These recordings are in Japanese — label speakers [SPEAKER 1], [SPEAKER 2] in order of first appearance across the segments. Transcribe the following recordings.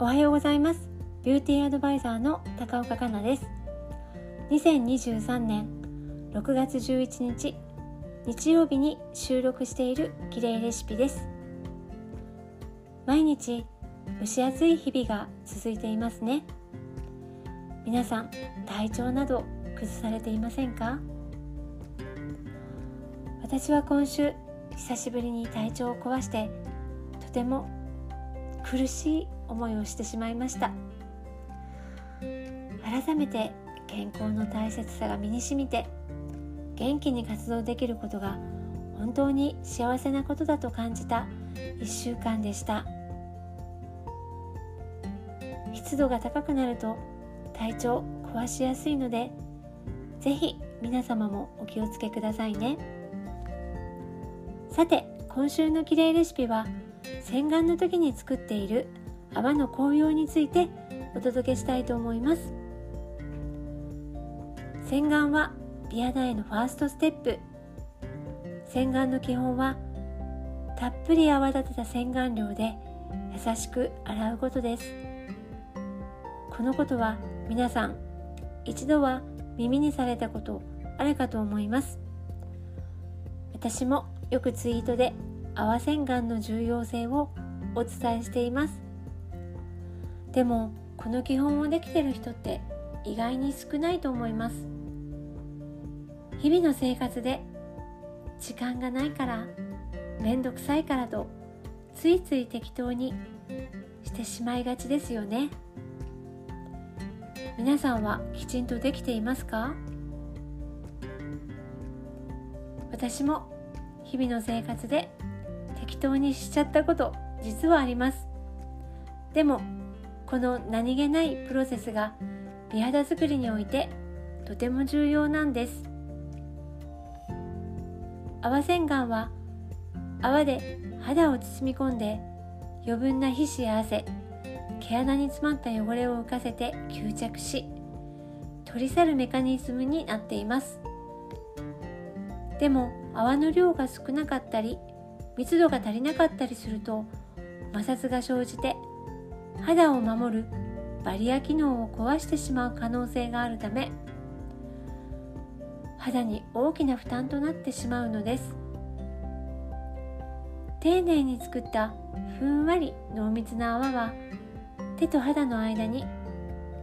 [SPEAKER 1] おはようございます。ビューティーアドバイザーの高岡香奈です。2023年6月11日日曜日に収録している綺麗レシピです。毎日蒸し暑い日々が続いていますね。皆さん体調など崩されていませんか？私は今週久しぶりに体調を壊してとても苦しい思いをしてしまいました。改めて健康の大切さが身にしみて元気に活動できることが本当に幸せなことだと感じた1週間でした。湿度が高くなると体調壊しやすいので是非皆様もお気をつけくださいね。さて今週のきれいレシピは洗顔の時に作っている泡の紅葉についてお届けしたいと思います。洗顔は美肌へのファーストステップ。洗顔の基本はたっぷり泡立てた洗顔料で優しく洗うことです。このことは皆さん一度は耳にされたことあるかと思います。私もよくツイートで泡洗顔の重要性をお伝えしています。でもこの基本をできてる人って意外に少ないと思います。日々の生活で時間がないからめんどくさいからとついつい適当にしてしまいがちですよね。皆さんはきちんとできていますか？私も日々の生活で適当にしちゃったこと実はあります。でもこの何気ないプロセスが美肌作りにおいてとても重要なんです。泡洗顔は泡で肌を包み込んで余分な皮脂や汗毛穴に詰まった汚れを浮かせて吸着し取り去るメカニズムになっています。でも泡の量が少なかったり密度が足りなかったりすると摩擦が生じて肌を守るバリア機能を壊してしまう可能性があるため肌に大きな負担となってしまうのです。丁寧に作ったふんわり濃密な泡は手と肌の間に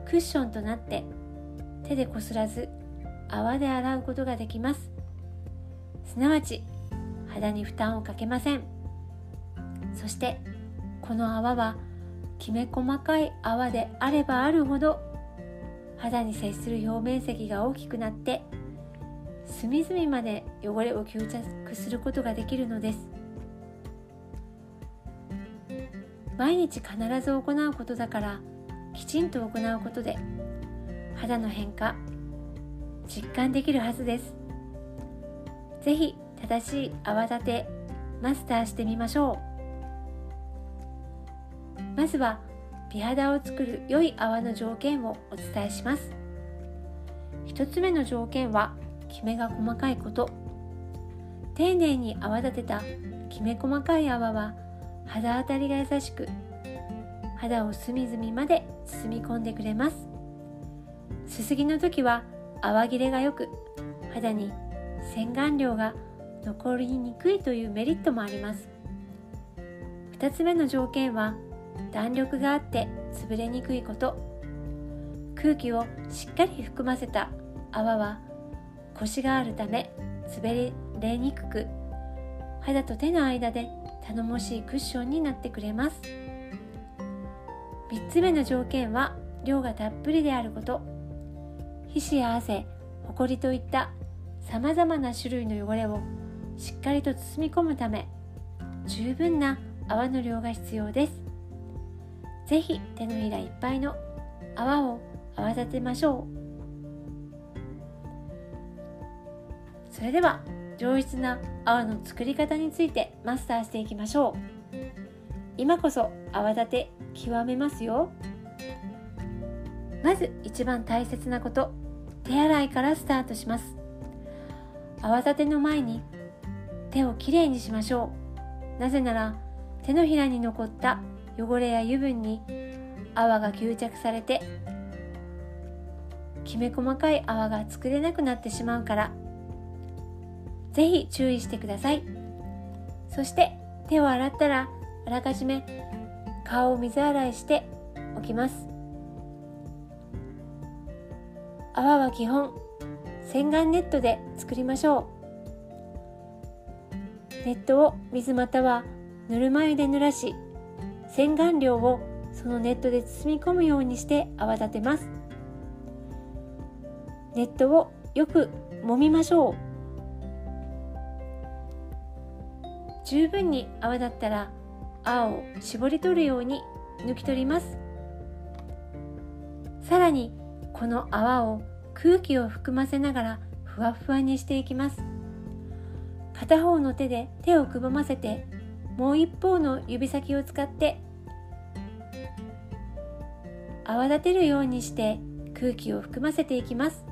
[SPEAKER 1] クッションとなって手でこすらず泡で洗うことができます。すなわち肌に負担をかけません。そしてこの泡はきめ細かい泡であればあるほど肌に接する表面積が大きくなって隅々まで汚れを吸着することができるのです。毎日必ず行うことだからきちんと行うことで肌の変化実感できるはずです。是非正しい泡立てマスターしてみましょう。まずは美肌を作る良い泡の条件をお伝えします。1つ目の条件はきめが細かいこと。丁寧に泡立てたきめ細かい泡は肌当たりが優しく肌を隅々まで包み込んでくれます。すすぎの時は泡切れが良く肌に洗顔料が残りにくいというメリットもあります。2つ目の条件は弾力があって潰れにくいこと。空気をしっかり含ませた泡はコシがあるため滑れにくく肌と手の間で頼もしいクッションになってくれます。3つ目の条件は量がたっぷりであること。皮脂や汗ほこりといったさまざまな種類の汚れをしっかりと包み込むため十分な泡の量が必要です。ぜひ手のひらいっぱいの泡を泡立てましょう。それでは上質な泡の作り方についてマスターしていきましょう。今こそ泡立て極めますよ。まず一番大切なこと手洗いからスタートします。泡立ての前に手をきれいにしましょう。なぜなら手のひらに残った汚れや油分に泡が吸着されてきめ細かい泡が作れなくなってしまうからぜひ注意してください。そして手を洗ったらあらかじめ顔を水洗いしておきます。泡は基本洗顔ネットで作りましょう。ネットを水またはぬるま湯で濡らし洗顔料をそのネットで包み込むようにして泡立てます。ネットをよく揉みましょう。十分に泡立ったら泡を絞り取るように抜き取ります。さらにこの泡を空気を含ませながらふわふわにしていきます。片方の手で手をくぼませてもう一方の指先を使って泡立てるようにして空気を含ませていきます。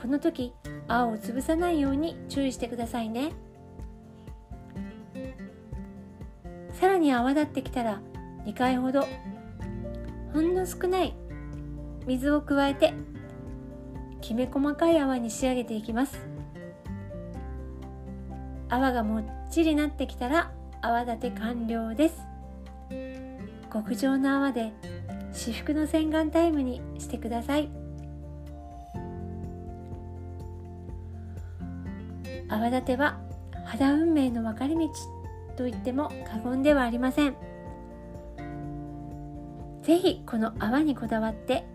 [SPEAKER 1] この時泡を潰さないように注意してくださいね。さらに泡立ってきたら2回ほどほんの少ない水を加えてきめ細かい泡に仕上げていきます。泡がもっちりなってきたら泡立て完了です。極上の泡で至福の洗顔タイムにしてください。泡立ては肌運命の分かれ道と言っても過言ではありません。是非この泡にこだわって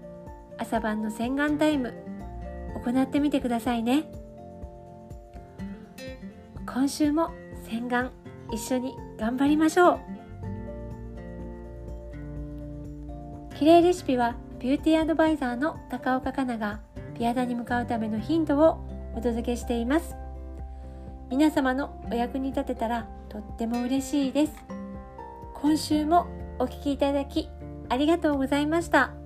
[SPEAKER 1] 朝晩の洗顔タイム行ってみてくださいね。今週も洗顔一緒に頑張りましょう。綺麗レシピはビューティーアドバイザーの高岡香奈が美肌に向かうためのヒントをお届けしています皆様のお役に立てたらとっても嬉しいです今週もお聴きいただきありがとうございました。